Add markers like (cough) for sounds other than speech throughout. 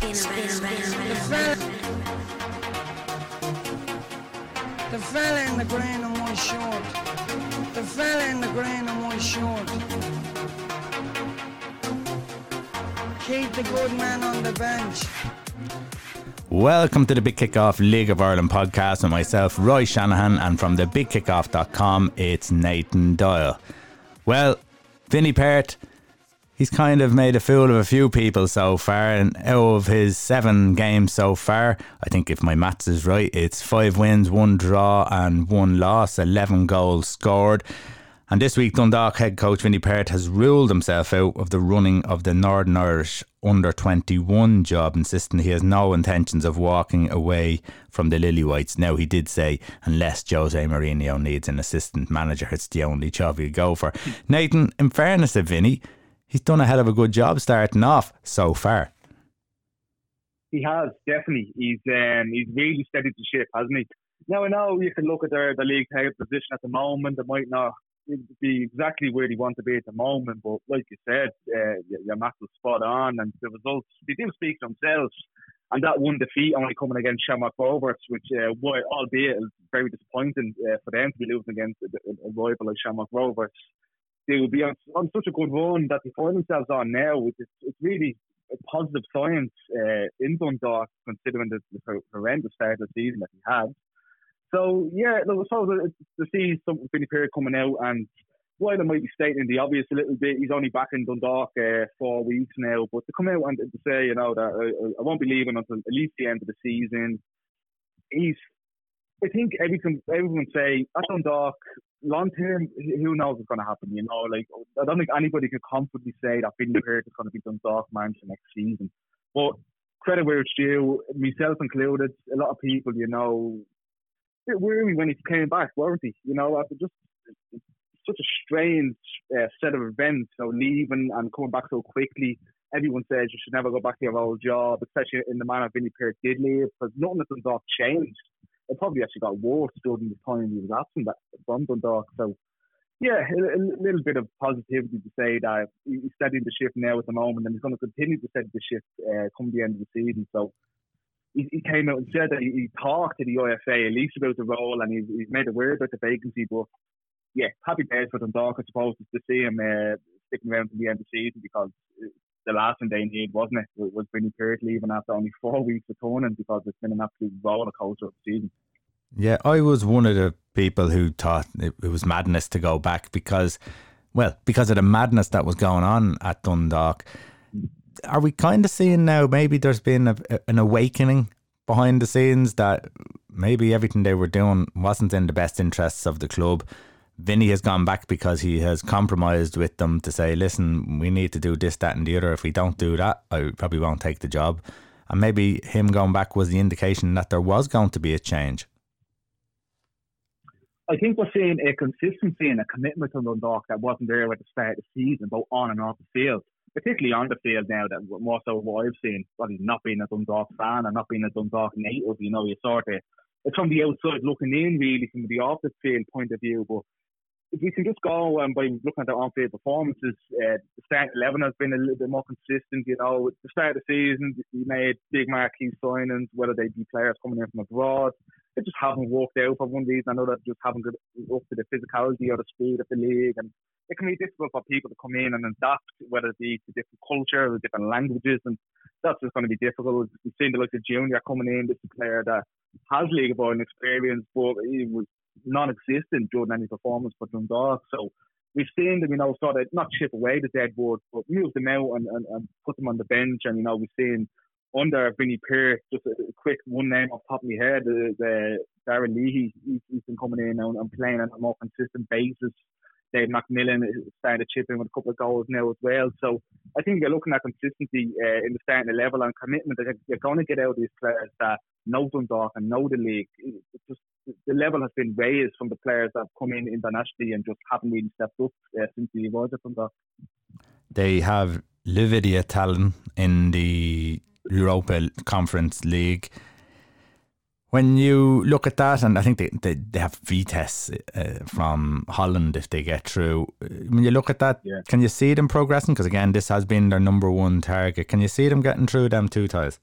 The fella, the fella in the green and white short. The fella in the green and white short. Keep the good man on the bench. Welcome to the Big Kickoff League of Ireland podcast with myself, Roy Shanahan, and from the BigKickoff.com, it's Nathan Doyle. Well, Vinny Perth, he's kind of made a fool of a few people so far, and out of his seven games so far, I think if my maths is right, it's five wins, one draw, and one loss, 11 goals scored. And this week, Dundalk head coach Vinny Perth has ruled himself out of the running of the Northern Irish under 21 job, insisting he has no intentions of walking away from the Lily Whites. Now, he did say, unless Jose Mourinho needs an assistant manager, it's the only job he'll go for. Nathan, in fairness to Vinny, he's done a hell of a good job starting off so far. He has definitely. He's um, he's really steadied the ship, hasn't he? Now I know you can look at their the league table position at the moment. It might not be exactly where they want to be at the moment, but like you said, uh, your math was spot on, and the results they do speak themselves. And that one defeat only coming against Shamrock Rovers, which, uh, albeit is very disappointing uh, for them to be losing against a, a rival like Shamrock Rovers. They will be on, on, such a good run that they find themselves on now, which is it's really a positive sign uh, in Dundalk, considering the, the horrendous start of the season that he had. So yeah, look, I suppose to see something Vinny Perth coming out and while I might be stating the obvious a little bit, he's only back in Dundalk uh, four weeks now. But to come out and to say, you know, that I, I won't be leaving until at least the end of the season, he's. I think everything everyone say at Dundalk long term, who knows what's going to happen? You know, like I don't think anybody could comfortably say that Vinny Perth is going to be Dundalk manager next season. But credit where it's due, myself included, a lot of people, you know, bit weary when he came back, weren't he? You know, after just such a strange uh, set of events, you know, leaving and coming back so quickly. Everyone says you should never go back to your old job, especially in the manner Vinny Perth did leave, because nothing Dundalk changed. It probably actually got worse during the time he was absent from Dundalk. So, yeah, a, a, little bit of positivity to say that he's steadying the ship now at the moment, and he's going to continue to steady the ship uh, come the end of the season. So, he, he came out and said that he, he, talked to the IFA at least about the role and he's, he's made aware about the vacancy. But yeah, happy days for Dundalk, I suppose, to see him uh, sticking around to the end of the season because the last thing they need, wasn't it? it was Vinny Perth leaving after only (laughs) four weeks of turning because it's been an absolute roller coaster of the season. Yeah, I was one of the people who thought it, it was madness to go back because, well, because of the madness that was going on at Dundalk are we kind of seeing now maybe there's been a, an awakening behind the scenes that maybe everything they were doing wasn't in the best interests of the club. Vinny has gone back because he has compromised with them to say, listen, we need to do this, that, and the other. If we don't do that, I probably won't take the job. And maybe him going back was the indication that there was going to be a change. I think we're seeing a consistency and a commitment to Dundalk that wasn't there at the start of the season, both on and off the field particularly on the field now, that more so what I've seen, probably not being a Dundalk fan and not being a Dundalk native, you know, you sort of, it's from the outside looking in, really, from the off the field point of view. But we can just go um, by looking at their on field performances, uh, the start 11 has been a little bit more consistent. You know, at the start of the season, we made big marquee signings, whether they be players coming in from abroad. It just haven't worked out for one these. I know that just haven't got up to the physicality or the speed of the league. And it can be difficult for people to come in and adapt, whether it be to different cultures or different languages, and that's just going to be difficult. We've seen the like of Junior coming in, this player that has league Ireland experience, but he was non-existent during any performance for Dundalk. So we've seen them, you know, sort of not chip away the dead wood, but move them out and, and, and put them on the bench. And you know, we've seen under Vinny Perth, just a, a quick one name off top of my head, the, the Darragh Leahy, he's, he's been coming in and, and playing on a more consistent basis. Dave McMillan started to chip in with a couple of goals now as well. So I think you're looking at consistency uh, in the starting level and commitment that you're going to get out of these players that know Dundalk and know the league. Just, the level has been raised from the players that have come in internationally and just haven't really stepped up uh, since the arrived at Dundalk. They have Levadia Tallinn in the Europa Conference League when you look at that, and I think they, they, they have Vitesse uh, from Holland if they get through. When you look at that, Yeah. can you see them progressing? Because again, this has been their number one target. Can you see them getting through them two ties?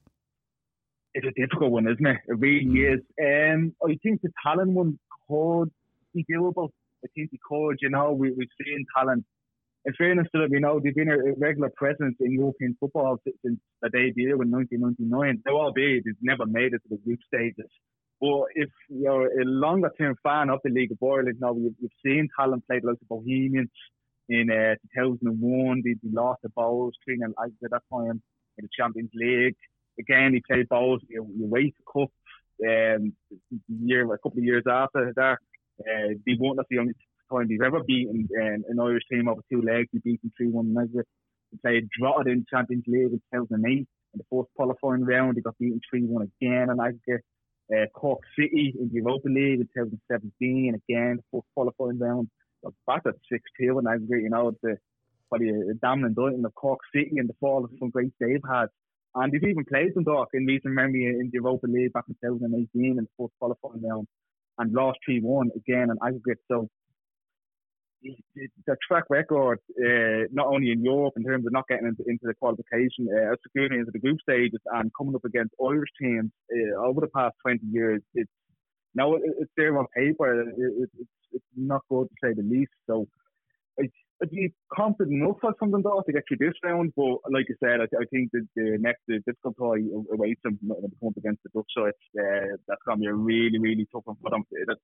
It's a difficult one, isn't it? It really is. Um, I think the Tallinn one could be doable. I think they could. You know, we, we've seen Tallinn. In fairness to them, you know, they've been a regular presence in European football since the debut in 1999. Now, albeit they've never made it to the group stages. But if you're a longer term fan of the League of Ireland, now you've, you've seen Tallinn play the of Bohemians in uh, 2001. They, they lost the Bohs, 3 0 at that time in the Champions League. Again, he played Bohs, you, UEFA Cup um, year, a couple of years after that. Uh, they won, that's the only time they've ever beaten um, an Irish team over two legs. They beat them 3 1 in aggregate. They played Drogheda in Champions League in 2008 in the fourth qualifying round. They got beaten 3 1 again in aggregate. Uh, Cork City in the Europa League in 2017, and again, the fourth qualifying round. Got at 6 2 and aggregate, you know, the probably a damn indictment of Cork City and the fall of some great they've had. And they've even played some Dundalk in recent memory in the Europa League back in 2018 in the fourth qualifying round and lost 3 1 again in aggregate. So the track record, uh, not only in Europe in terms of not getting into, into the qualification, uh, securing into the group stages and coming up against Irish teams uh, over the past 20 years, it's now it, it's there on paper. It, it, it's, it's not good to say the least. So it's, Be confident enough for something though to get through this round, but like I said, I, I think that the next the difficult tie awaits them when they against the Dutch side. Uh, that's to be a really, really tough one for them. That's,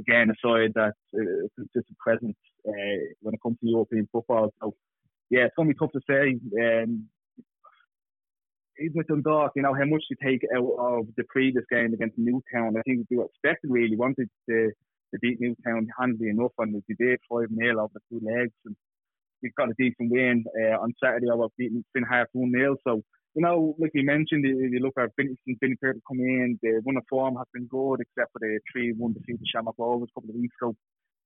again a side that uh, consistent presence uh, when it comes to European football. So yeah, it's going to be tough to say. Um, even with Dundalk, you know how much they take out of the previous game against Newtown. I think they were expected really wanted to to beat Newtown handily enough, and they did five 0 over two legs, and we got a decent win uh, on Saturday over beating Finn Harps one 0 So you know, like we mentioned, you look at Vinny Perth come in, the run of form has been good, except for the three one defeat to Shamrock Rovers a couple of weeks ago.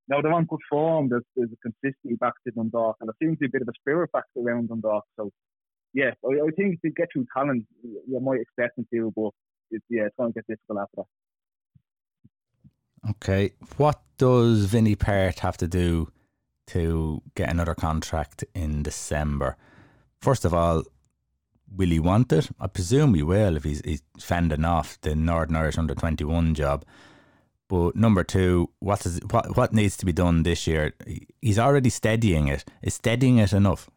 Now they're on good form. There's, there's a consistency back to Dundalk, and there seems to be a bit of a spirit back around Dundalk. So yeah, I, I think to get through Tallinn, you might expect them to, but it's, yeah, it's going to get difficult after that. Okay, what does Vinny Perth have to do to get another contract in December? First of all, will he want it? I presume he will if he's, he's fending off the Northern Irish under 21 job. But number two, what, is, what, what needs to be done this year? He's already steadying it. Is steadying it enough?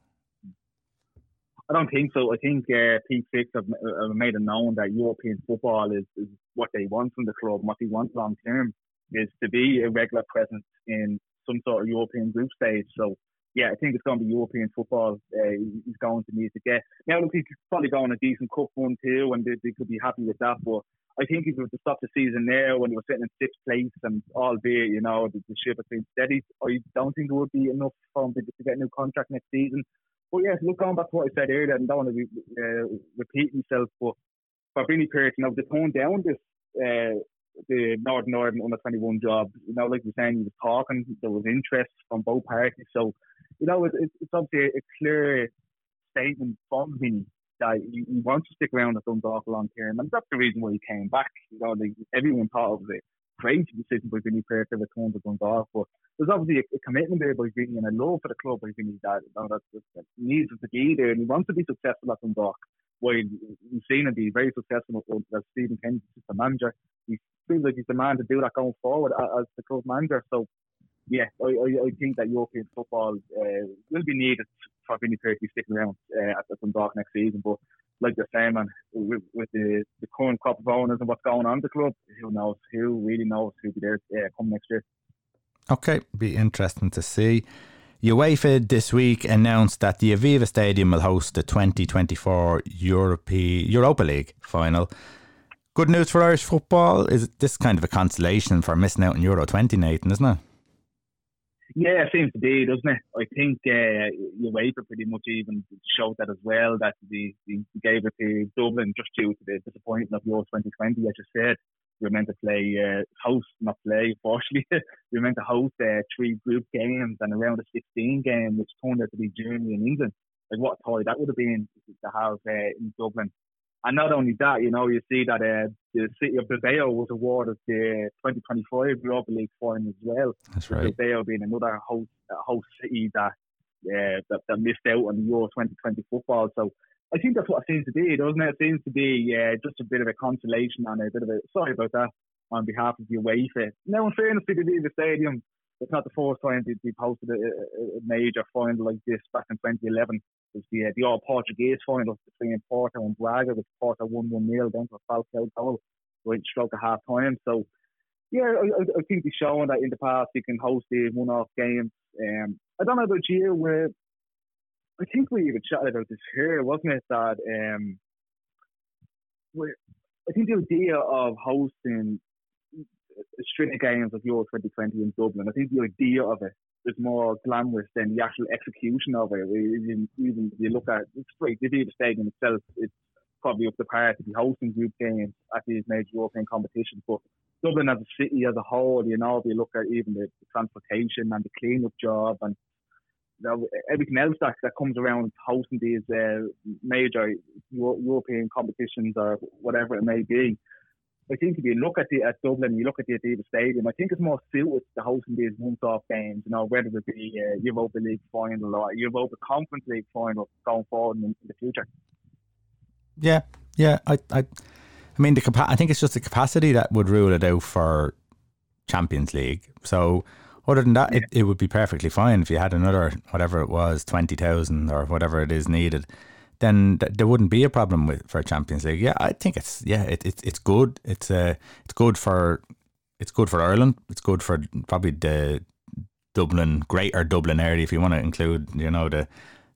I don't think so. I think uh, Peak6 have, have made it known that European football is, is what they want from the club, what they want long term is to be a regular presence in some sort of European group stage. So yeah, I think it's going to be European football. Uh, he's going to need to get. Now, look, he's probably going a decent cup one too, and they, they could be happy with that. But I think if was to stop the season there when he was sitting in sixth place, and albeit you know the, the ship has been steady, I don't think it would be enough for him to, to get a new contract next season. But yeah, look going back to what I said earlier, and don't want to be, uh, repeat myself, but for Vinny Perth, you know, they toned down this. Uh, the Northern Ireland under 21 job. You know, like were saying, he was talking, there was interest from both parties. So, you know, it, it's obviously a, clear statement from him that he, he, wants to stick around at Dundalk long term. And that's the reason why he came back. You know, like, everyone thought it was a crazy decision by Vinny Perth to return to Dundalk. But there's obviously a, a, commitment there by Vinny and a love for the club by Vinny that, you know, that, that needs to be there and he wants to be successful at Dundalk. We've seen him be very successful as Stephen Kenny, the manager, he feels like he's the man to do that going forward as the club manager. So, yeah, I, I, I think that European football uh, will be needed for Vinny Perth to stick around uh, at the Dundalk next season. But like you're saying, man, with, with the, the current crop of owners and what's going on in the club, who knows? Who really knows who'll be there uh, come next year? Okay, be interesting to see. UEFA this week announced that the Aviva Stadium will host the 2024 Europe, Europa League final. Good news for Irish football. Is this kind of a consolation for missing out on Euro 20, Nathan, isn't it? Yeah, it seems to be, doesn't it? I think uh, UEFA pretty much even showed that as well, that they, they gave it to Dublin just due to the disappointment of Euro 2020, as you said. We were meant to play uh, host, not play, (laughs) unfortunately. we were meant to host uh, three group games and around a 16 game, which turned out to be Germany and England. Like what a tie that would have been to have uh, in Dublin. And not only that, you know, you see that uh, the city of Bilbao was awarded the 2025 Europa League final as well. That's right. Bilbao being another host host city that, uh, that that missed out on the Euro 2020 football. So I think that's what it seems to be, doesn't it? It seems to be uh, just a bit of a consolation and a bit of a sorry about that on behalf of the UEFA. Now, in fairness to the Stadium, it's not the first time they, have hosted a, a, major final like this back in 2011. It was the, uh, the All Portuguese final between Porto and Braga, with Porto 1 1 0 down to a Falcao goal, right stroke at half time. So, yeah, I, I think they've shown that in the past you can host these one off games. Um, I don't know about you, where I think we even chatted about this here, wasn't it? That um, I think the idea of hosting string of games of Euro 2020 in Dublin. I think the idea of it is more glamorous than the actual execution of it. Even, even if you look at it's great, the Stadium itself, it's probably up to par to be hosting group games at these major European competitions. But Dublin as a city as a whole, you know, if you look at even the, the transportation and the clean-up job and everything else that, that comes around hosting these uh, major Euro- European competitions or whatever it may be, I think if you look at the at Dublin, you look at the Aviva Stadium, I think it's more suited to hosting these once-off games. You know, whether it be uh, Europa League final or Europa Conference League final going forward in, in the future. Yeah, yeah. I, I, I mean, the I think it's just the capacity that would rule it out for Champions League. So, other than that, yeah. it, it would be perfectly fine if you had another whatever it was, twenty thousand or whatever it is needed then th- there wouldn't be a problem with for Champions League. Yeah, I think it's yeah, it, it it's good. It's uh it's good for it's good for Ireland. It's good for probably the Dublin, Greater Dublin area, if you want to include, you know, the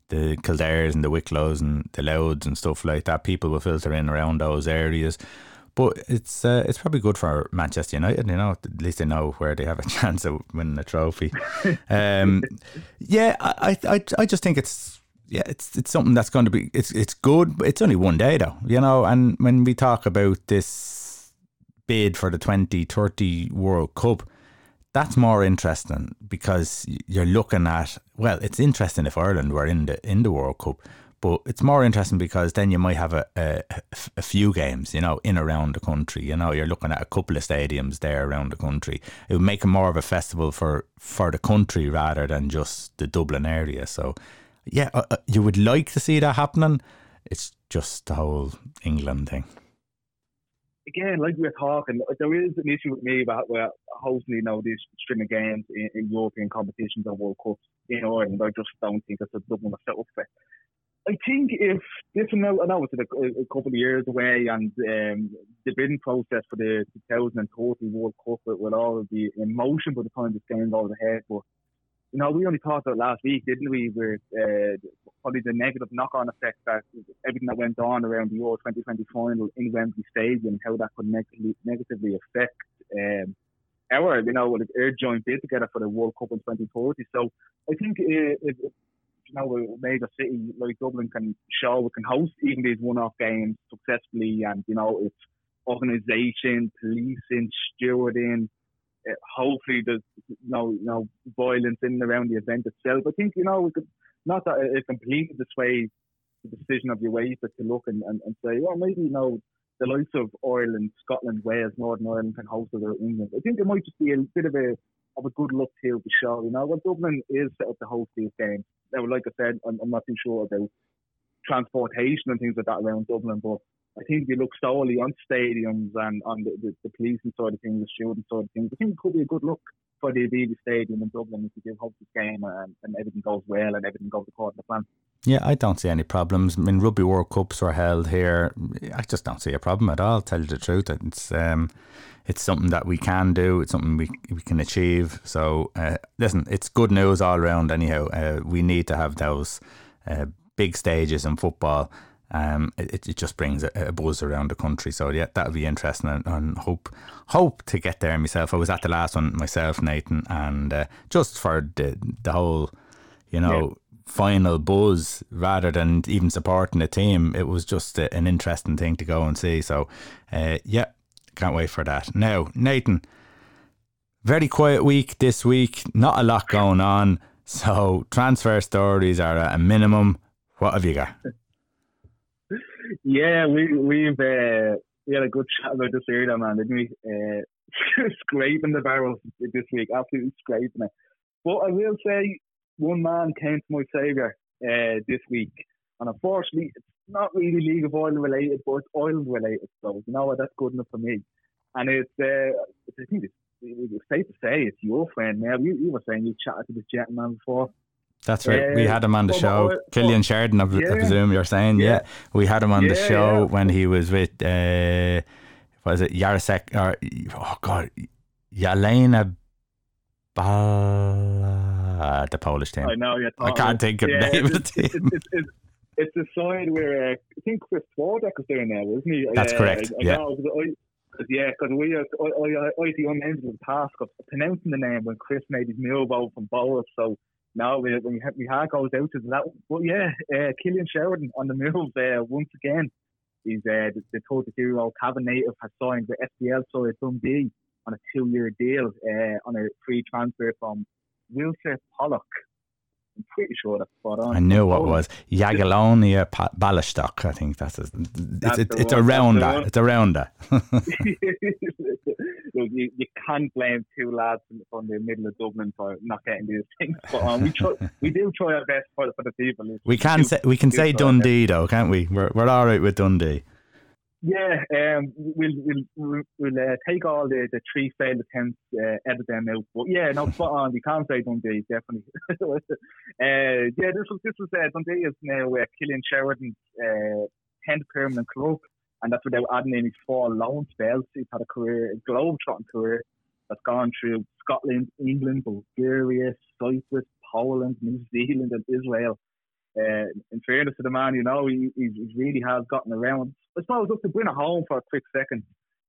the Kildares and the Wicklows and the Louths and stuff like that. People will filter in around those areas. But it's uh, it's probably good for Manchester United, you know. At least they know where they have a (laughs) chance of winning a trophy. (laughs) um, yeah, I, I I just think it's yeah, it's it's something that's going to be it's it's good. But it's only one day though, you know. And when we talk about this bid for the 2030 World Cup, that's more interesting because you're looking at well, it's interesting if Ireland were in the in the World Cup, but it's more interesting because then you might have a, a, a few games, you know, in around the country. You know, you're looking at a couple of stadiums there around the country. It would make it more of a festival for for the country rather than just the Dublin area. So yeah, uh, uh, you would like to see that happening. It's just the whole England thing. Again, like we are talking, there is an issue with me about where hosting, you know, these string of games in, in European competitions or World Cups in Ireland. I just don't think it's a Dublin set up for. I think if this, I know it's a, a couple of years away, and um, the bidding process for the 2030 World Cup will all be in motion by the time this game goes ahead. But you know, we only talked about last week, didn't we, with uh, probably the negative knock-on effect that everything that went on around the Euro 2020 final in Wembley Stadium, how that could negatively, negatively affect um, our, you know, our joint bid together for the World Cup in 2040. So I think uh, if, you know, a major city like Dublin can show, we can host even these one-off games successfully, and you know, it's organisation, policing, stewarding, uh, hopefully there's no no violence in and around the event itself. I think you know we could not that it completely dissuade the decision of the UEFA to look and, and, and say, oh, maybe you know the likes of Ireland, Scotland, Wales, Northern Ireland can host it or England. I think it might just be a bit of a of a good look to show. You know, what Dublin is set up to host these games. Now, like I said, I'm, I'm not too sure about transportation and things like that around Dublin, but I think if you look solely on stadiums and on the, the, the policing side of things, the shooting side of things, I think it could be a good look for the Aviva Stadium in Dublin if you give hope this game and, and everything goes well and everything goes according to plan. Yeah, I don't see any problems. I mean, Rugby World Cups were held here. I just don't see a problem at all. Tell you the truth, it's um, it's something that we can do. It's something we we can achieve. So uh, listen, it's good news all around. Anyhow, uh, we need to have those uh, big stages in football um, it, it just brings a, a, buzz around the country. So yeah, that'll be interesting, and, and, hope hope to get there myself. I was at the last one myself, Nathan, and uh, just for the the whole, you know. Yeah. Final buzz rather than even supporting the team, it was just a, an interesting thing to go and see. So, uh, yeah, can't wait for that. Now, Nathan, very quiet week this week, not a lot going on. So, transfer stories are at a minimum. What have you got? yeah, we we've uh, we had a good chat about this earlier, man, didn't we? Uh, (laughs) scraping the barrel this week, absolutely scraping it. But I will say, one man came to my saviour uh, this week, and unfortunately, it's not really League of Ireland related, but it's oil related. So you know what, that's good enough for me. And it's, uh, I think it's, it's safe to say it's your friend now. You, you were saying you chatted to this gentleman before. That's right. we had him on the show. Cillian Sheridan, I, yeah. I, presume you're saying. Yeah. yeah. We had him on yeah, the show when he was with, uh, was it Yarosek, or, oh God, Yelena Bala, the Polish team. I know, Yeah, I can't think of the name of the team. It's, it's, it's, the side where uh, I think Chris Twardek was there now, isn't he? That's uh, correct. I, I yeah. Know, Cause, yeah, because we, I, I, I, I the unenviable task of pronouncing the name when Chris made his move over from Bowl, so no, we, we, we had goes out to that. But yeah, uh, Cillian Sheridan on the move uh, once again. He's uh, the, the 32 year old Cavan native has signed the SPL side Dundee on a two year deal uh, on a free transfer from Wilshire Pollock. I'm pretty sure that's spot on. I knew what it was. Jagiellonia Bialystok, I think that's a, it's, it's, it's around that. It's around that. you, you can't blame two lads from the middle of Dublin for not getting these things. But um, we try, we do try our best for, for the people. We can say we can say Dundee though, can't we? We're we're all right with Dundee. Yeah, um, we'll we'll we'll uh, take all the, the three failed attempts, uh, edit them out. But yeah, no, (laughs) spot on. You can't say Dundee, definitely. (laughs) uh, yeah, this was this was uh, Dundee is now uh, Cillian Sheridan's uh, tenth permanent club, and that's without adding any four loan spells. He's had a career, a globe-trotting career that's gone through Scotland, England, Bulgaria, Cyprus, Poland, New Zealand, and Israel. Uh, in fairness to the man, you know, he, he really has gotten around I suppose look to bring it home for a quick second.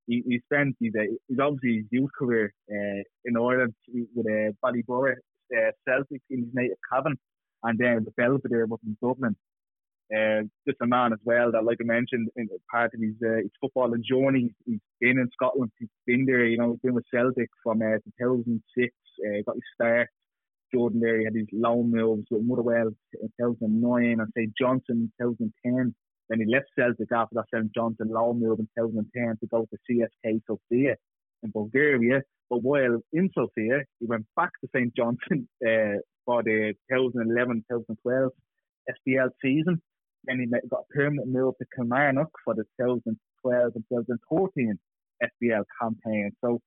He, he spent his, uh, his obviously his youth career uh, in Ireland with uh, Bailieborough uh, Celtic in his native Cavan, and then the Belvedere up in Dublin. Uh, just a man as well that, like I mentioned, in part of his, uh, his footballing journey, he's been in Scotland. He's been there, you know, he's been with Celtic from uh, 2006. Uh, got his start. Jordan there, he had his loan moves with Motherwell in 2009 and St Johnstone in 2010. Then he left Celtic after that St Johnstone loan move in 2010 to go to CSKA Sofia in Bulgaria. But while in Sofia, he went back to St Johnstone (laughs) uh, for the 2011-2012 SPL season. Then he got a permanent move to Kilmarnock for the 2012 and 2014 SPL campaign. So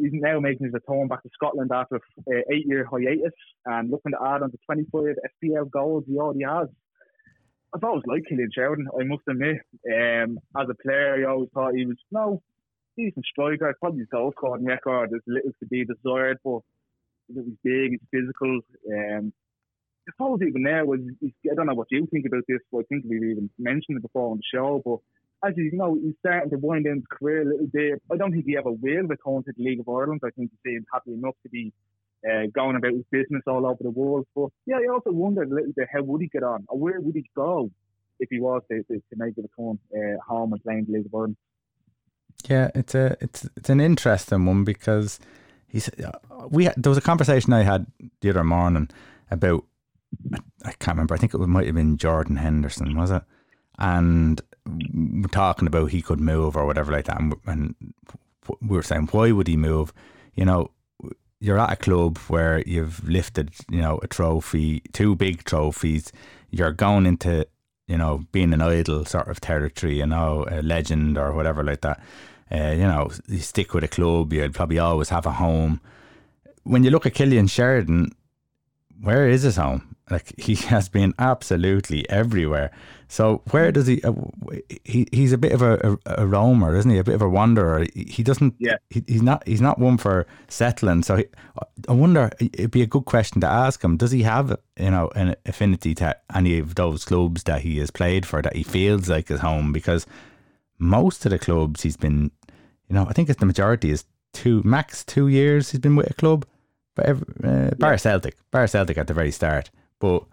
he's now making his return back to Scotland after an uh, eight-year hiatus and looking to add on to 25 SPL goals he already has. I've always liked Cillian Sheridan, I must admit. Um, as a player, I always thought he was, no, decent striker. Probably his goal scoring record is little to be desired, but he's big, he's physical. Um, I suppose even there I don't know what you think about this, but I think we've even mentioned it before on the show, but as you know, he's starting to wind down his career a little bit. I don't think he ever will return to the League of Ireland. I think he's happy enough to be uh, going about his business all over the world. But yeah, I also wondered a little bit how would he get on, or where would he go if he was to, to, to make the a turn uh, home and playing the League of Ireland. Yeah, it's a it's it's an interesting one because he's we there was a conversation I had the other morning about I can't remember I think it might have been Jordan Henderson was it and talking about he could move or whatever like that and, and we were saying why would he move you know you're at a club where you've lifted, you know, a trophy, two big trophies. You're going into, you know, being an idol sort of territory, you know, a legend or whatever like that. Uh, you know, you stick with a club, you'd probably always have a home. When you look at Cillian Sheridan, where is his home? Like he (laughs) has been absolutely everywhere. So where does he? Uh, he he's a bit of a, a, a, roamer, isn't he? A bit of a wanderer. He doesn't. Yeah. He, he's not. He's not one for settling. So he, I wonder. It'd be a good question to ask him. Does he have you know an affinity to any of those clubs that he has played for that he feels like his home? Because most of the clubs he's been, you know, I think it's the majority is two max two years he's been with a club. But every, uh, Bar yeah. Celtic, Bar Celtic at the very start, but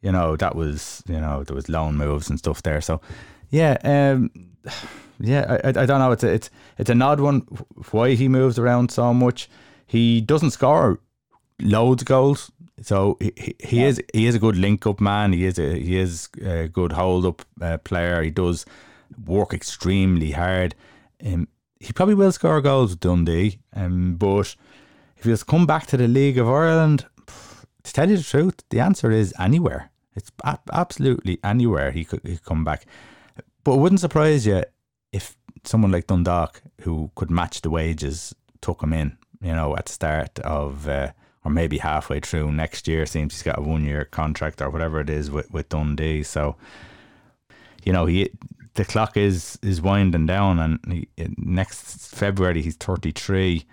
you know, that was, you know, there was loan moves and stuff there. So, yeah, um, (sighs) yeah, I, I don't know. It's a, it's it's an odd one. Why he moves around so much? He doesn't score loads of goals. So he, he yeah. is he is a good link up man. He is a he is a good hold up uh, player. He does work extremely hard. Um, he probably will score goals with Dundee, um, but if he was come back to the League of Ireland, to tell you the truth, the answer is anywhere. It's absolutely anywhere he could, he could come back. But it wouldn't surprise you if someone like Dundalk, who could match the wages, took him in, you know, at the start of, uh, or maybe halfway through next year. Seems he's got a one year contract or whatever it is with, with Dundee. So, you know, he the clock is is winding down, and he, next February he's 33.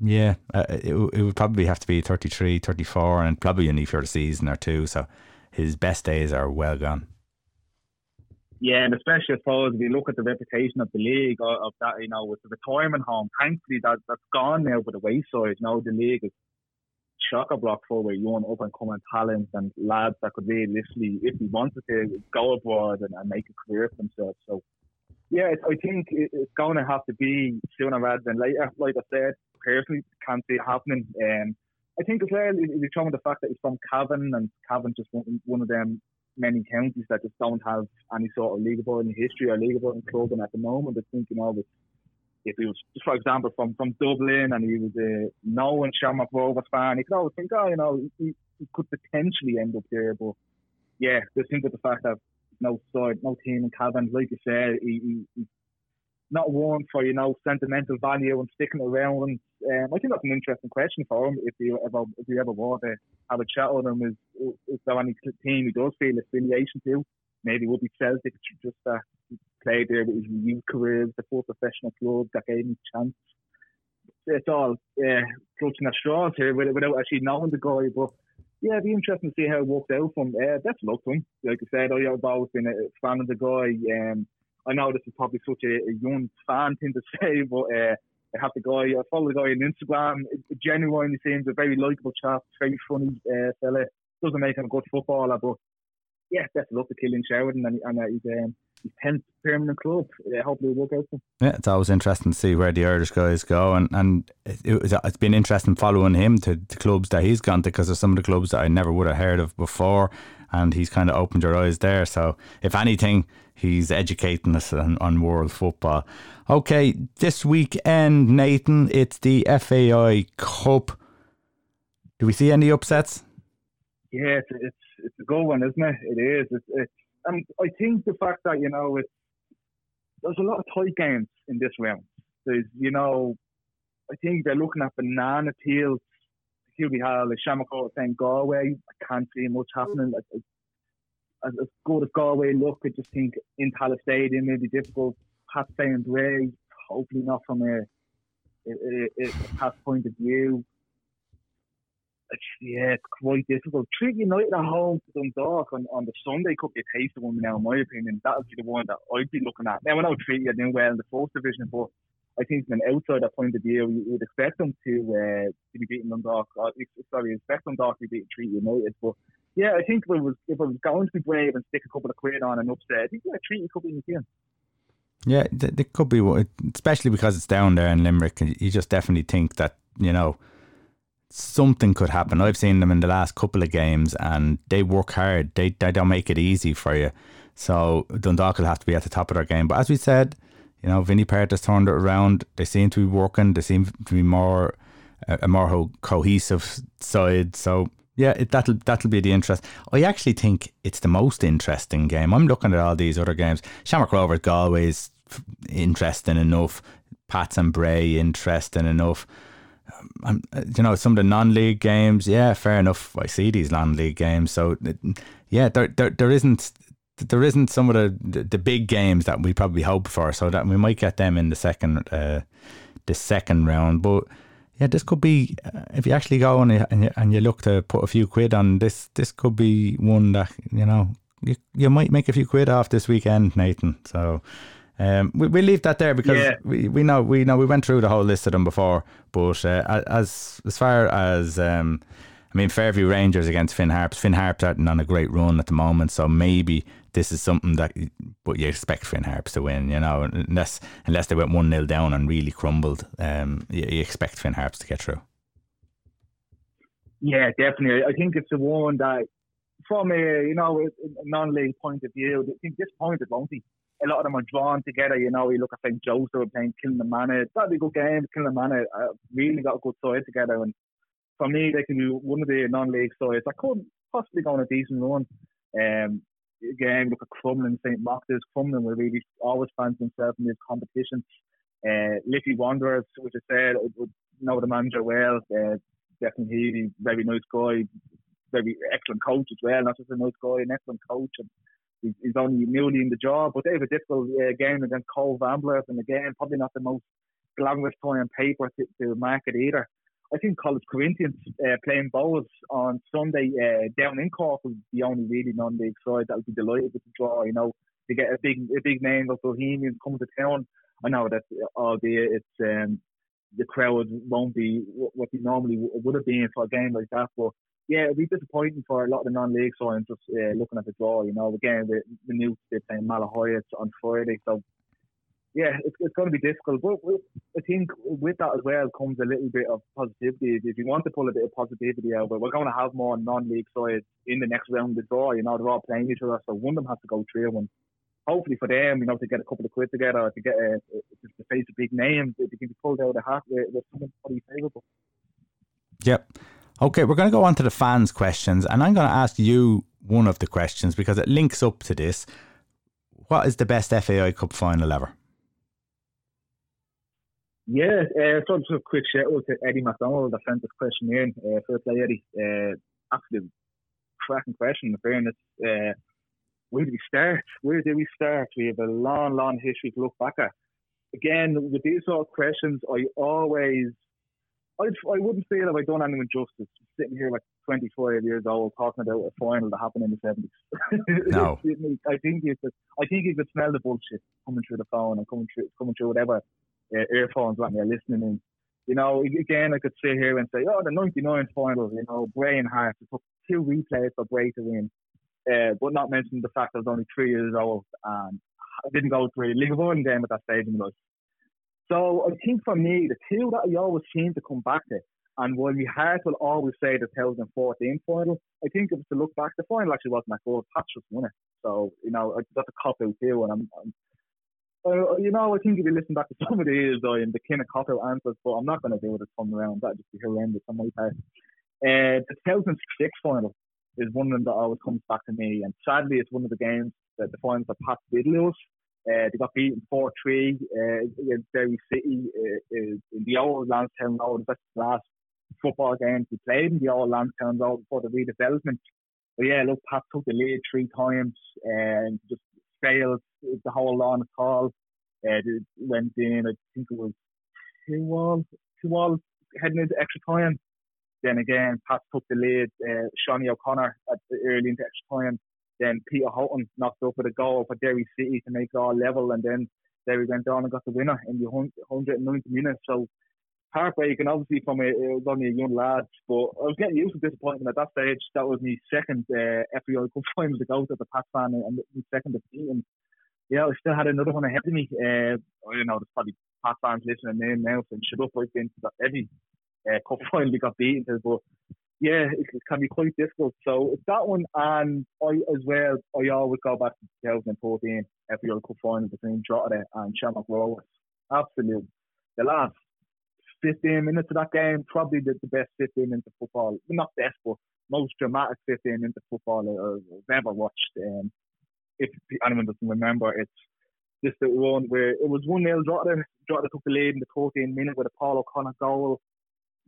Yeah, uh, it, it would probably have to be 33, 34, and probably only for a season or two. So his best days are well gone. Yeah, and especially I if you look at the reputation of the league of, of that, you know, with the retirement home, thankfully that that's gone now by the wayside. Now the league is shocker block full where young up and coming talent and lads that could really literally, if he wanted to, go abroad and, and make a career for themselves. So yeah, I think it's going to have to be sooner rather than later. Like I said, personally, can't see it happening. Um, I think as well, if you show the fact that he's from Cavan and Cavan just one, one of them many counties that just don't have any sort of league in history or league in club. And at the moment, I think, you know, if he was, just for example, from, from Dublin and he was a known Shamrock Rovers fan, you could always think, oh, you know, he, he could potentially end up there. But yeah, just think of the fact that no side, no team in Cavan, like you said, he, he, he's not one for, you know, sentimental value and sticking around. And um, I think that's an interesting question for him if you ever if you ever want to have a chat with him. Is, is there any team he does feel affiliation to? Maybe would be Celtic just uh, played there with his youth career, the full professional club that gave him a chance. It's all uh, clutching at straws here without actually knowing the guy, but yeah, it'd be interesting to see how it works out from uh, best luck to him. Like I said, I've always been a fan of the guy. Um, I know this is probably such a, a young fan thing to (laughs) say, but uh, I have the guy, I follow the guy on Instagram. It, genuinely seems a very likable chap, very funny uh, fella. Doesn't make him a good footballer, but yeah, of luck to Cillian Sheridan, and, and uh, he's um, his tenth permanent club. Uh, hopefully, it'll work out for. Yeah, it's always interesting to see where the Irish guys go, and and it, it, has been interesting following him to the clubs that he's gone to because there's some of the clubs that I never would have heard of before, and he's kind of opened your eyes there. So, if anything, he's educating us on, on world football. Okay, this weekend, Nathan, it's the FAI Cup. Do we see any upsets? Yeah, it's, it's it's a good one, isn't it? It is. It's, it's and I think the fact that you know there's a lot of tight games in this round. There's you know, I think they're looking at banana we have like Shamrock saying Galway. I can't see much happening. As, as, as good as Galway look, I just think in Tallaght Stadium may be difficult. Pat saying Bray, hopefully not from a, a, a, a past point of view yeah, it's quite difficult. Treaty United at home to Dundalk on, on the Sunday could be a taste of one now, in my opinion. That would be the one that I'd be looking at. Now, when I know Treaty are doing well in the fourth division, but I think from an outsider point of view, you would expect them to uh, to be beating Dundalk. Uh, sorry, expect Dundalk to be beating Treaty United. But yeah, I think if I, was if it was going to be brave and stick a couple of quid on and upset, I think yeah, Treaty could be in the game. Yeah, it could be, especially because it's down there in Limerick. You just definitely think that you know something could happen. I've seen them in the last couple of games and they work hard. They, they don't make it easy for you. So Dundalk will have to be at the top of their game. But as we said, you know, Vinny Perth has turned it around. They seem to be working. They seem to be more uh, a more cohesive side. So yeah, it, that'll that'll be the interest. I actually think it's the most interesting game. I'm looking at all these other games. Shamrock Rovers Galway's interesting enough. Pats and Bray interesting enough. Um, you know, some of the non-league games, yeah, fair enough. I see these non-league games, so yeah, there, there, there isn't, there isn't some of the, the big games that we probably hope for, so that we might get them in the second, uh, the second round. But yeah, this could be uh, if you actually go and and you, and you look to put a few quid on this. This could be one that you know you you might make a few quid off this weekend, Nathan. So um, we we leave that there because yeah. we, we know we know we went through the whole list of them before. But uh, as as far as um, I mean, Fairview Rangers against Finn Harps. Finn Harps are not on a great run at the moment, so maybe this is something that, but you expect Finn Harps to win. You know, unless unless they went one 0 down and really crumbled, um, you, you expect Finn Harps to get through. Yeah, definitely. I think it's the one that from a you know a non-league point of view, they disappointed, won't he? A lot of them are drawn together. You know, you look at St. Joseph playing Kilnamanagh. That'd be a good game. Kilnamanagh uh, really got a good side together, and for me, they can be one of the non-league sides I couldn't possibly go on a decent run. Um, again, look at Crumlin, St. Mark's. Crumlin will really always fancy themselves in these competitions. Uh, Liffey Wanderers, which I said, would know the manager well. Uh, definitely he's very nice guy, very excellent coach as well. Not just a nice guy, an excellent coach. And he's, he's only newly in the job, but they have a difficult uh, game against Cobh Ramblers, and again, probably not the most glamorous toy on paper to, to market either. I think College Corinthians uh, playing Bohs on Sunday uh, down in Cork be the only really non-league side that would be delighted with the draw. You know, to get a big a big name of Bohemians coming to town. I know that albeit it's um, the crowd won't be what they normally would have been for a game like that, but yeah, it'd be disappointing for a lot of the non-league sides just uh, looking at the draw. You know, again, the, the Newts they're playing Malahide on Friday, so yeah, it's, it's going to be difficult. But I think with that as well comes a little bit of positivity. If you want to pull a bit of positivity out, but we're going to have more non-league sides in the next round of the draw. You know, they're all playing each other, so one of them has to go through. And hopefully for them, you know, to get a couple of quid together, to get a, to face a big name, they can be pulled out of the hat with, with something pretty favourable. Yep. Okay, we're going to go on to the fans' questions, and I'm going to ask you one of the questions because it links up to this. What is the best FAI Cup final ever? Yeah, uh, so just a quick shout out to Eddie McDonald that sent this question in. Uh, first play, Eddie. Uh, absolute cracking question, in fairness. Uh, where do we start? Where do we start? We have a long, long history to look back at. Again, with these sort of questions, I always, I, I wouldn't feel if I'd done anyone justice sitting here like 25 years old talking about a final that happened in the 70s. (laughs) No. I think you could, I think you could smell the bullshit coming through the phone and coming through, coming through whatever uh, earphones when you're listening in. You know, again, I could sit here and say, oh, the 99 final, you know, Bray and Hart, it took two replays for Bray to win. Uh, but not mentioning the fact I was only three years old and I didn't go through a League of Ireland game at that stage in my life. So I think for me, the two that I always seem to come back to, and while my heart will always say the 2014 final, I think if to look back, the final actually wasn't that good. Pats just won it. So, you know, that's a cop out too, and I'm, I'm uh, you know, I think if you listen back to (laughs) some of these, I am the kind of cop out answers, but I'm not going to do it this time around. That'd just be horrendous on my part. Uh, the 2006 final is one of them that always comes back to me, and sadly, it's one of the games that the finals that Pat did lose. Uh, they got beaten 4 3 uh, against Derry City uh, in the old Lansdowne Road. That's the last football game we played in the old Lansdowne Road before the redevelopment. But yeah, look, Pat took the lead three times and just failed the whole line of call. Uh, went in, I think it was two all, two all heading into extra time. Then again, Pat took the lead. Uh, Shawnee O'Connor at the early into extra time. Then Peter Hutton knocked up with a goal for Derry City to make it all level, and then Derry went on and got the winner in the 190 minutes. So heartbreaking, obviously, from a, it was only a young lad, but I was getting used to disappointment at that stage. That was my second uh, FAI Cup (laughs) final to go to the Pat fan, and my second defeat. And yeah, I still had another one ahead of me. Uh, you know, there's probably Pat fans listening in now, so shut up, I've been to that every uh, cup (laughs) final we got beaten to, but yeah, it, can be quite difficult. So it's that one, and I as well, I always go back to 2014 FAI Cup final between Drogheda and Shamrock Rovers. Absolute. The last 15 minutes of that game, probably the, the best 15 minutes of football. Not best, but most dramatic 15 minutes of football I've ever watched. Um, if anyone doesn't remember, it's just the one where it was 1 0 Drogheda. Drogheda took the lead in the 14th minute with a Paul O'Connor goal.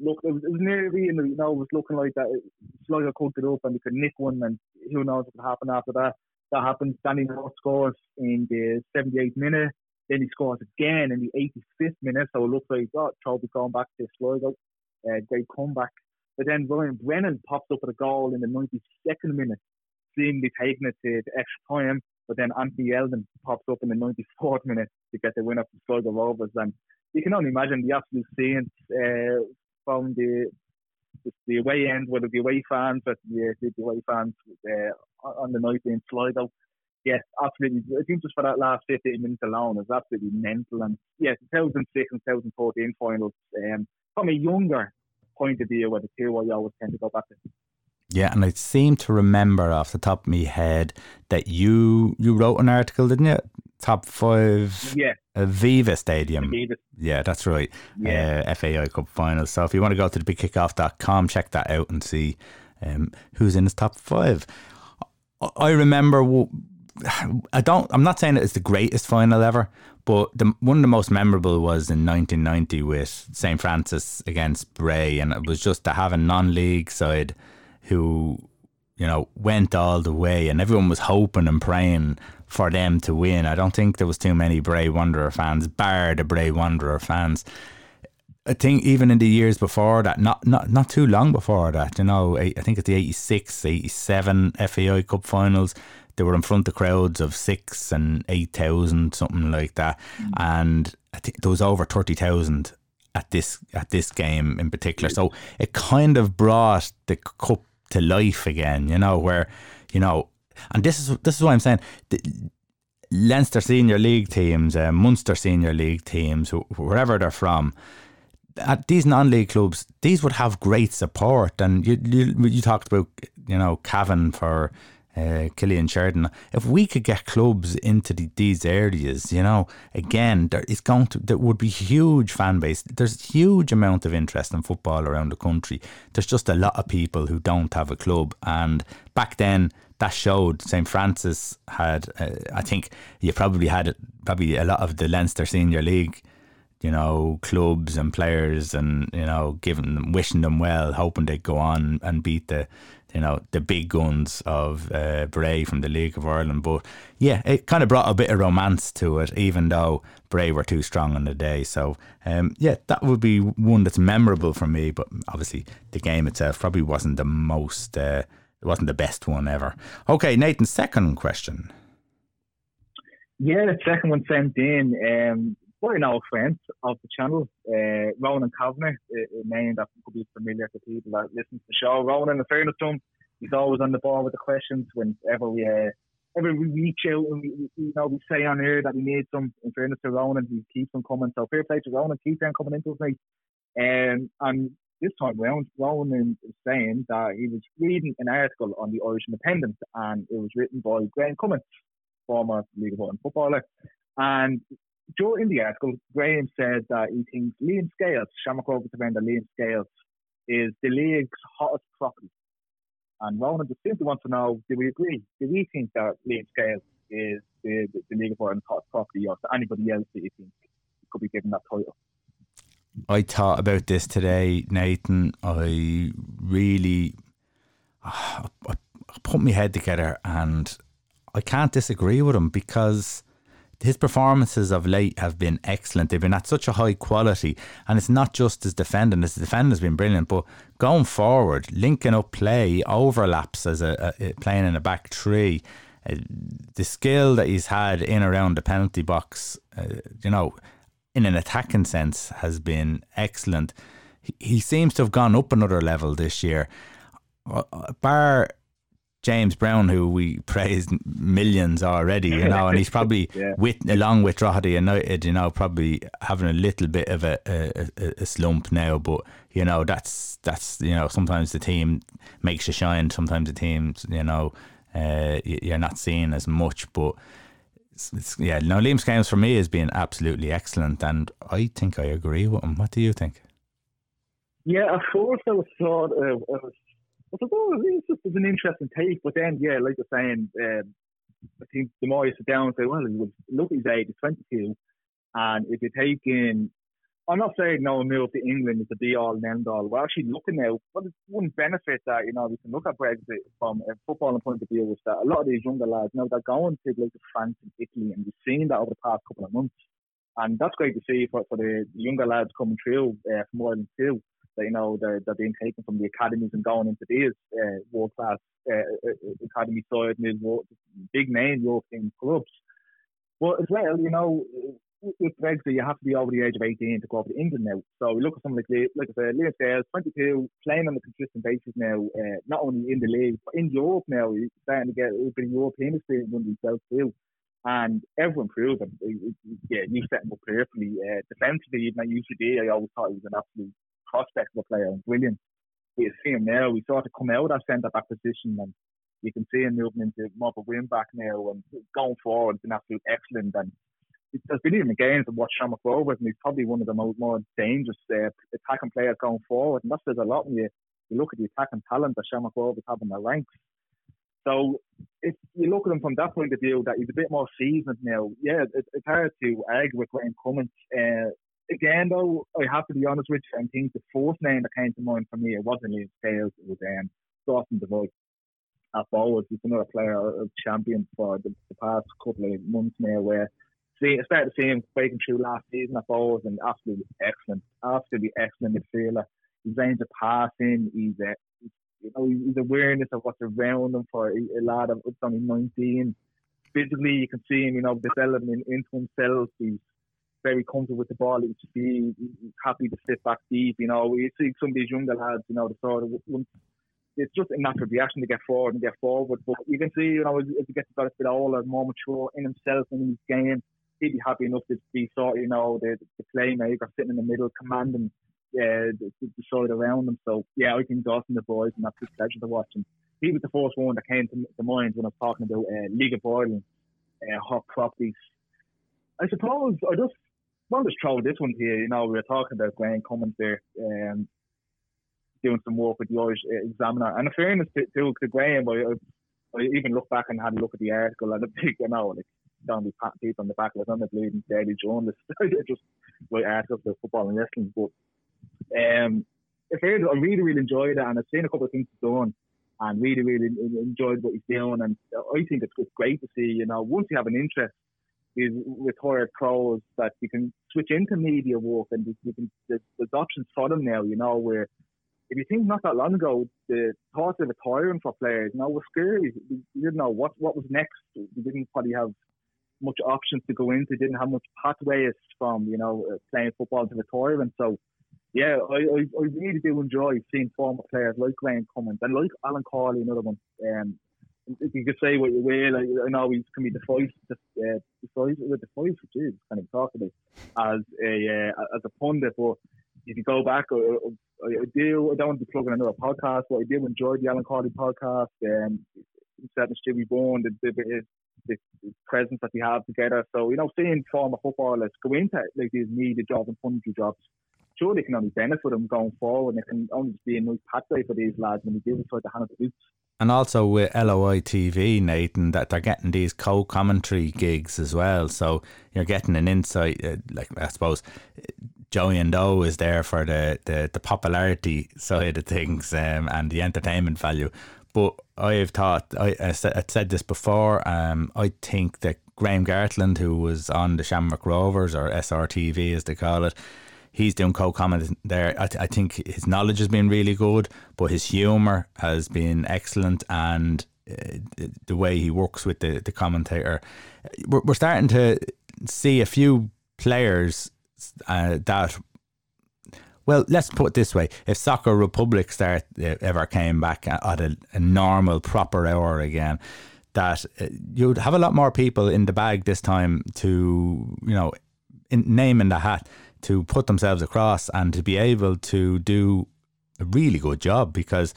Look, it was, it was nearly, you know, it was looking like that. Sligo could get up and they could nick one, and who knows what could happen after that. That happened. Danny North scores in the 78th minute. Then he scores again in the 85th minute, so it looks like oh, Toby's going back to Sligo. Uh, great comeback. But then Ryan Brennan pops up with a goal in the 92nd minute, seemingly taking it to, extra time. But then Anthony Elding pops up in the 94th minute to get the winner for Sligo Rovers. And you can only imagine the absolute scenes uh, from the the away end, whether the away fans, but the, the away fans uh, on the night in Sligo yes, absolutely. I think just for that last 15 minutes alone is absolutely mental. And yes, 2006 and 2014 finals, um, from a younger point of view, were the two I always tend to go back to. Yeah, and I seem to remember off the top of my head that you you wrote an article, didn't you? Top five. Yeah. Aviva Stadium. Aviva. Yeah, that's right. Yeah. Uh, FAI Cup final. So if you want to go to the bigkickoff.com, check that out and see um, who's in his top five. I remember. I don't. I'm not saying it's the greatest final ever, but the, one of the most memorable was in 1990 with St Francis against Bray, and it was just to have a non-league side who, you know, went all the way, and everyone was hoping and praying for them to win. I don't think there was too many Bray Wanderer fans, bar the Bray Wanderer fans. I think even in the years before that, not not not too long before that, you know, I think it's the 86, 87 FAI Cup finals, they were in front of crowds of six and 8,000, something like that. Mm. And I think there was over 30,000 at this at this game in particular. So it kind of brought the cup to life again, you know, where, you know, and this is this is what I'm saying. The, Leinster Senior League teams, uh, Munster Senior League teams, wherever they're from, at these non-league clubs, these would have great support. And you you, you talked about you know Cavan for uh, Cillian Sheridan. If we could get clubs into the, these areas, you know, again, there is going to there would be huge fan base. There's huge amount of interest in football around the country. There's just a lot of people who don't have a club, and back then that showed St Francis had. Uh, I think you probably had probably a lot of the Leinster Senior League you know, clubs and players and, you know, giving them, wishing them well, hoping they'd go on and beat the, you know, the big guns of uh, Bray from the League of Ireland. But yeah, it kind of brought a bit of romance to it, even though Bray were too strong on the day. So um, yeah, that would be one that's memorable for me. But obviously, the game itself probably wasn't the most, uh, it wasn't the best one ever. Okay, Nathan, second question. Yeah, the second one sent in. Um, quite an friends of the channel, uh, Ronan Kavanagh, a, a name that could be familiar to people that listen to the show. Ronan, in fairness to him, he's always on the ball with the questions whenever we uh, ever we reach out and we, you know we say on air that we need some. In fairness to Ronan, he keeps them coming. So fair play to Ronan, keep them coming into us, mate. Um, and this time round, Ronan is saying that he was reading an article on the Irish Independent, and it was written by Graham Cummins, former League of Ireland footballer. And during the article, Graham said that he thinks Liam Scales, Shamrock Rovers defender Liam Scales, is the league's hottest property. And Ronan just simply wants to know, do we agree? Do we think that Liam Scales is the, the, the League of Ireland's hottest property, or anybody else that you think could be given that title? I thought about this today, Nathan. I really (sighs) I put my head together and I can't disagree with him because his performances of late have been excellent. They've been at such a high quality, and it's not just his defending. His defending has been brilliant, but going forward, linking up play, overlaps as a, a playing in a back three, uh, the skill that he's had in around the penalty box, uh, you know, in an attacking sense, has been excellent. He, he seems to have gone up another level this year. Uh, bar James Brown, who we (laughs) praised millions already, you know, and he's probably (laughs) yeah. with along with Drogheda United, you know, probably having a little bit of a, a, a, slump now. But you know, that's that's you know, sometimes the team makes you shine. Sometimes the teams, you know, uh, you're not seeing as much. But it's, it's, yeah, no, Liam Scales for me has been absolutely excellent, and I think I agree with him. What do you think? Yeah, at first I was sort of I was I oh, it's just it's an interesting take. But then, yeah, like you're saying, um, I think the more you sit down and say, well, look at his age, he's 22, and if you take in, I'm not saying no move to England is the be all and end all. We're actually looking now. What is one benefit that you know we can look at Brexit from a footballing point of view is that a lot of these younger lads, you know, they're going to like France and Italy, and we've seen that over the past couple of months, and that's great to see for, for the younger lads coming through uh, from Ireland too you know they're, they're being taken from the academies and going into these uh, world class uh, uh, uh academy side, big name European clubs. But as well, you know, with Brexit, you have to be over the age of 18 to go over to England now. So we look at something like, like I said, Liam Scales, 22, playing on a consistent basis now, uh, not only in the league, but in Europe now. He's starting to get a bit of European experience under himself too. And everyone proved him. Yeah, you set him up perfectly. Uh, defensively, even at UCD, I always thought he was an absolute prospect of a player, brilliant. we see him now. We sort of come out of centre back position, and you can see him moving into more of a wing back now and going forward. It's been absolutely excellent. And there's been even games to watch Shamrock Rovers, and he's probably one of the most more dangerous uh, attacking players going forward. And that says a lot when you, you look at the attacking talent that Shamrock Rovers have in their ranks. So if you look at him from that point of view, that he's a bit more seasoned now, yeah, it, it's hard to argue with Graham Cummins. Uh, again, though, I have to be honest with you, I think the fourth name that came to mind for me, it wasn't Liam Scales, it was um, Dawson Devoy at forward. He's another player of champion for the, the, past couple of months now, where see, I started to see him breaking through last season at forwards and absolutely excellent, absolutely excellent midfielder. His range of passing, he's uh, you know, his awareness of what's around him for a, a lad of only 19. Physically, you can see him, you know, developing into himself. He's very comfortable with the ball. He's, he's happy to sit back deep. You know, you see some of these younger lads, you know, the sort of it's just a natural reaction to get forward and get forward. But you can see, you know, as, he gets a bit older, more mature in himself and in his game, he'd be happy enough to be sort of, you know, the, the playmaker sitting in the middle, commanding uh, the, the side around him. So, yeah, I think Dawson Devoy's, and that's a pleasure to watch. And he was the first one that came to, to mind when I was talking about uh, League of Ireland, uh, hot properties. I suppose I just want to throw this one here. You know, we were talking about Graham Cummins there. Um, doing some work with the Irish Examiner. And in fairness to, to, to Graham, I, I, even look back and had a look at the article and I think, you know, like, don't be patting people on the back, I'm a bleeding daily journalist. (laughs) just write articles about football and wrestling. But um, in fairness, I really, really enjoyed it and I've seen a couple of things he's done and really, really enjoyed what he's doing. And I think it's great to see, you know, once you have an interest, is with retired pros that you can switch into media work and you can there's, there's options for them now, you know, where if you think not that long ago, the thought of retiring for players you now was scary. You didn't know what, what was next. You didn't probably have much options to go into. Didn't have much pathways from you know uh, playing football to retirement. So yeah, I, I, I really do enjoy seeing former players like Graham Cummins and like Alan Cawley, another one. Um, you could say what you will. I know he can be the, uh, the voice, the which is kind of talk about as a uh, as a pundit, but if you go back, I, I, do. I don't want to be plugging another podcast, but I do enjoy the Alan Cawley podcast. Um, and Stewie Bone, the, the, the, the, presence that they have together. So you know, seeing former footballers go into like these media jobs and punditry jobs, sure they can only benefit them going forward, and it can only be a nice pathway for these lads when they do decide to hand it the and also with LOI TV, Nathan, that they're getting these co-commentary gigs as well. So you're getting an insight, uh, like I suppose Joey Ndo is there for the, the, the popularity side of things um, and the entertainment value. But I've thought, I, I, said this before, um, I think that Graham Gartland, who was on the Shamrock Rovers or SRTV as they call it, he's doing co-comment there. I, th- I think his knowledge has been really good, but his humour has been excellent and uh, the way he works with the, the commentator. We're, we're starting to see a few players uh, that well, let's put it this way: if Soccer Republic start uh, ever came back at a, a normal, proper hour again, that uh, you'd have a lot more people in the bag this time to, you know, in, name in the hat to put themselves across and to be able to do a really good job because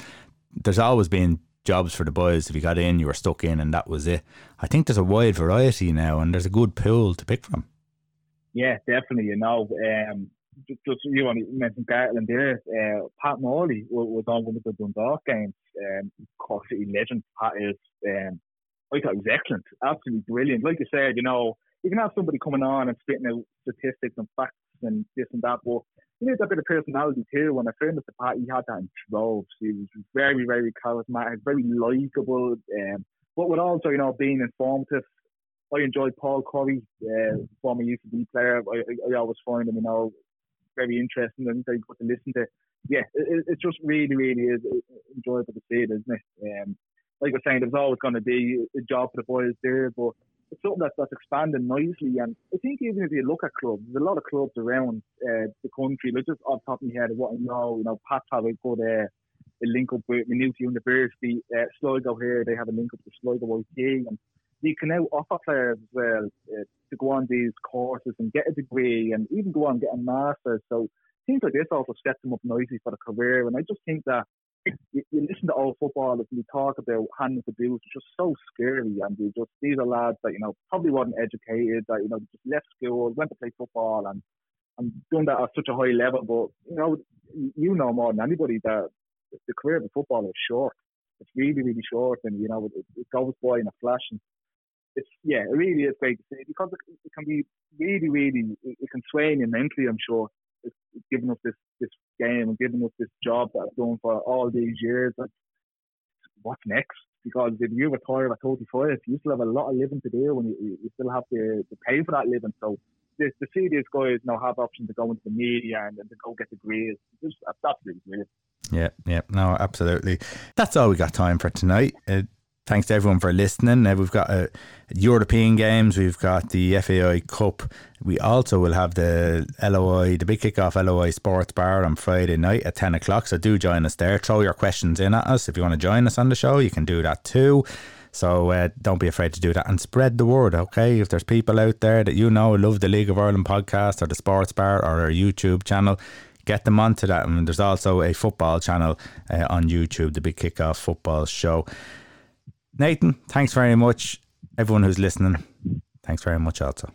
there's always been jobs for the boys. If you got in, you were stuck in, and that was it. I think there's a wide variety now, and there's a good pool to pick from. Yeah, definitely. You know, um, just, just you want to mention Gartland there. Uh, Pat Morley was, was on one of the Dundalk games. Um, Cork City legend. Pat is. Um, I thought it was excellent, absolutely brilliant. Like you said, you know, you can have somebody coming on and spitting out statistics and facts and this and that, but he need a bit of personality too. When I found at the party, he had that in droves. He was very, very charismatic, very likable. Um, but with also, you know, being informative I enjoyed Paul Corry, uh, former UCD player. I, I, always find him, you know, very interesting and very good to listen to. Yeah, it, it just really, really is enjoyable to see it, isn't it? Um, like I was saying, there's always going to be a job for the boys there, but it's something that's, that's expanding nicely. And I think even if you look at clubs, there's a lot of clubs around uh, the country. Like just off the top of my head, what I know, you know, Pat have a good uh, a link up with Maynooth University. Uh, Sligo here, they have a link up to Sligo IT, and you can now offer players as well uh, to go on these courses and get a degree and even go on and get a master's. So things like this also sets them up nicely for the career. And I just think that you, you listen to old footballers and you talk about handling the abuse, it's just so scary. And they just these are lads that you know probably wasn't educated, that you know just left school, went to play football, and and done that at such a high level. But you know, you know more than anybody that the career of a footballer is short. It's really, really short, and you know it, it goes by in a flash. And it's yeah, it really is great to see because it, it can be really, really, it, it can sway you mentally. I'm sure it's, giving us this this game and giving us this job that I've done for all these years. Like, what's next? Because if you retire at 35, you still have a lot of living to do, and you, you still have to, to pay for that living. So the, see these guys now have options to go into the media and, and to go get degrees, it's just absolutely brilliant. Yeah, yeah, no, absolutely. That's all we got time for tonight. Uh, thanks to everyone for listening. Uh, we've got uh, European games, we've got the FAI Cup. We also will have the LOI, the big kickoff LOI Sports Bar on Friday night at 10 o'clock. So do join us there. Throw your questions in at us. If you want to join us on the show, you can do that too. So uh, don't be afraid to do that and spread the word, okay? If there's people out there that you know love the League of Ireland podcast or the Sports Bar or our YouTube channel, get them onto that. And there's also a football channel uh, on YouTube, the Big Kickoff Football Show. Nathan, thanks very much. Everyone who's listening, thanks very much also.